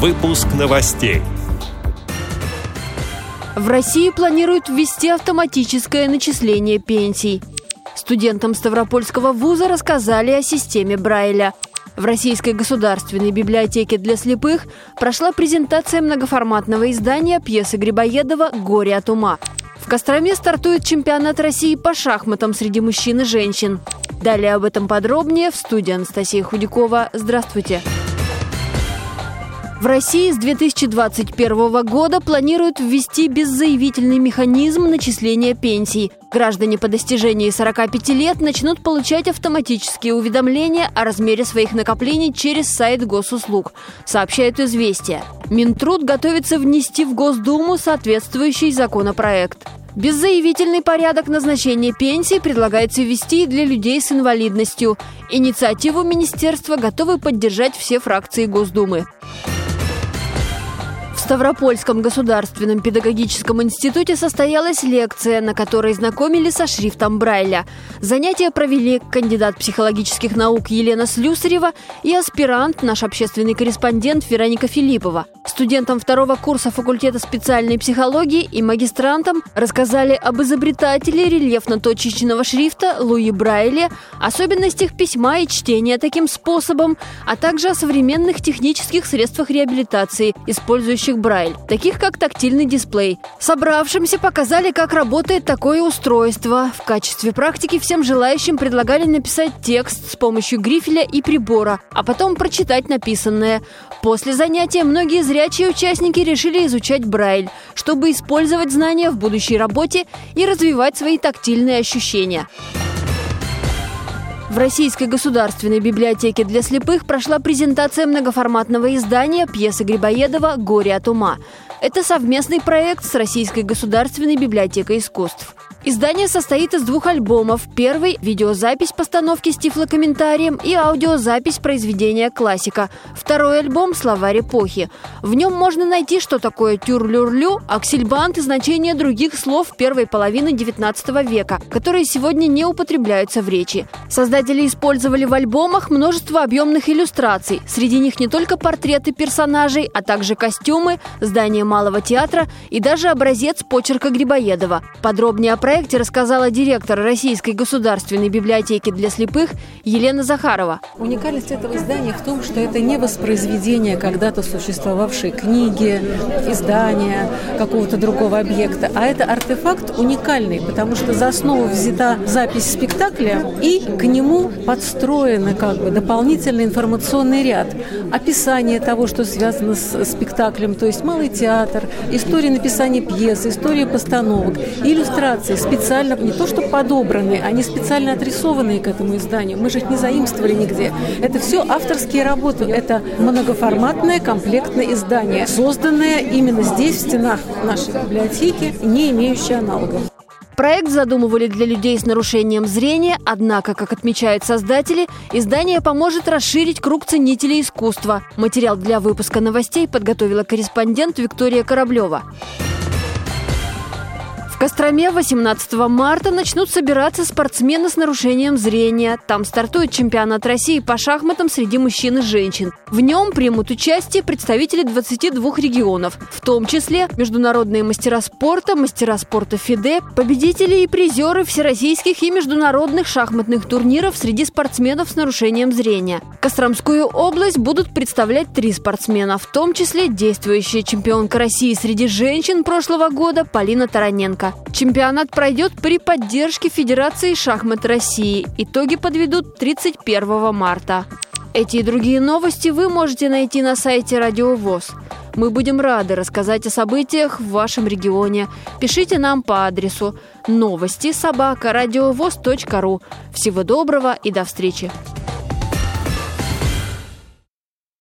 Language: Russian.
Выпуск новостей. В России планируют ввести автоматическое начисление пенсий. Студентам Ставропольского вуза рассказали о системе Брайля. В Российской государственной библиотеке для слепых прошла презентация многоформатного издания пьесы Грибоедова «Горе от ума». В Костроме стартует чемпионат России по шахматам среди мужчин и женщин. Далее об этом подробнее в студии Анастасия Худякова. Здравствуйте. В России с 2021 года планируют ввести беззаявительный механизм начисления пенсий. Граждане по достижении 45 лет начнут получать автоматические уведомления о размере своих накоплений через сайт госуслуг, сообщает «Известия». Минтруд готовится внести в Госдуму соответствующий законопроект. Беззаявительный порядок назначения пенсии предлагается ввести для людей с инвалидностью. Инициативу министерства готовы поддержать все фракции Госдумы. Ставропольском государственном педагогическом институте состоялась лекция, на которой знакомили со шрифтом Брайля. Занятия провели кандидат психологических наук Елена Слюсарева и аспирант, наш общественный корреспондент Вероника Филиппова. Студентам второго курса факультета специальной психологии и магистрантам рассказали об изобретателе рельефно-точечного шрифта Луи Брайле, особенностях письма и чтения таким способом, а также о современных технических средствах реабилитации, использующих Брайль, таких как тактильный дисплей. Собравшимся показали, как работает такое устройство. В качестве практики всем желающим предлагали написать текст с помощью грифеля и прибора, а потом прочитать написанное. После занятия многие зрячие участники решили изучать Брайль, чтобы использовать знания в будущей работе и развивать свои тактильные ощущения. В Российской государственной библиотеке для слепых прошла презентация многоформатного издания пьесы Грибоедова «Горе от ума». Это совместный проект с Российской государственной библиотекой искусств. Издание состоит из двух альбомов. Первый – видеозапись постановки с тифлокомментарием и аудиозапись произведения классика. Второй альбом – словарь эпохи. В нем можно найти, что такое тюрлюрлю, аксельбант и значение других слов первой половины XIX века, которые сегодня не употребляются в речи. Создатели использовали в альбомах множество объемных иллюстраций. Среди них не только портреты персонажей, а также костюмы, здание Малого театра и даже образец почерка Грибоедова. Подробнее о проекте рассказала директор Российской государственной библиотеки для слепых Елена Захарова. Уникальность этого издания в том, что это не воспроизведение когда-то существовавшей книги, издания, какого-то другого объекта, а это артефакт уникальный, потому что за основу взята запись спектакля и к нему подстроен как бы дополнительный информационный ряд, описание того, что связано с спектаклем, то есть малый театр, история написания пьесы, история постановок, иллюстрации, специально, не то что подобранные, они специально отрисованные к этому изданию. Мы же их не заимствовали нигде. Это все авторские работы. Это многоформатное комплектное издание, созданное именно здесь, в стенах нашей библиотеки, не имеющее аналогов. Проект задумывали для людей с нарушением зрения, однако, как отмечают создатели, издание поможет расширить круг ценителей искусства. Материал для выпуска новостей подготовила корреспондент Виктория Кораблева. В Костроме 18 марта начнут собираться спортсмены с нарушением зрения. Там стартует чемпионат России по шахматам среди мужчин и женщин. В нем примут участие представители 22 регионов, в том числе международные мастера спорта, мастера спорта ФИДЕ, победители и призеры всероссийских и международных шахматных турниров среди спортсменов с нарушением зрения. Костромскую область будут представлять три спортсмена, в том числе действующая чемпионка России среди женщин прошлого года Полина Тараненко. Чемпионат пройдет при поддержке Федерации шахмат России. Итоги подведут 31 марта. Эти и другие новости вы можете найти на сайте Радио ВОЗ. Мы будем рады рассказать о событиях в вашем регионе. Пишите нам по адресу новости собака ру. Всего доброго и до встречи!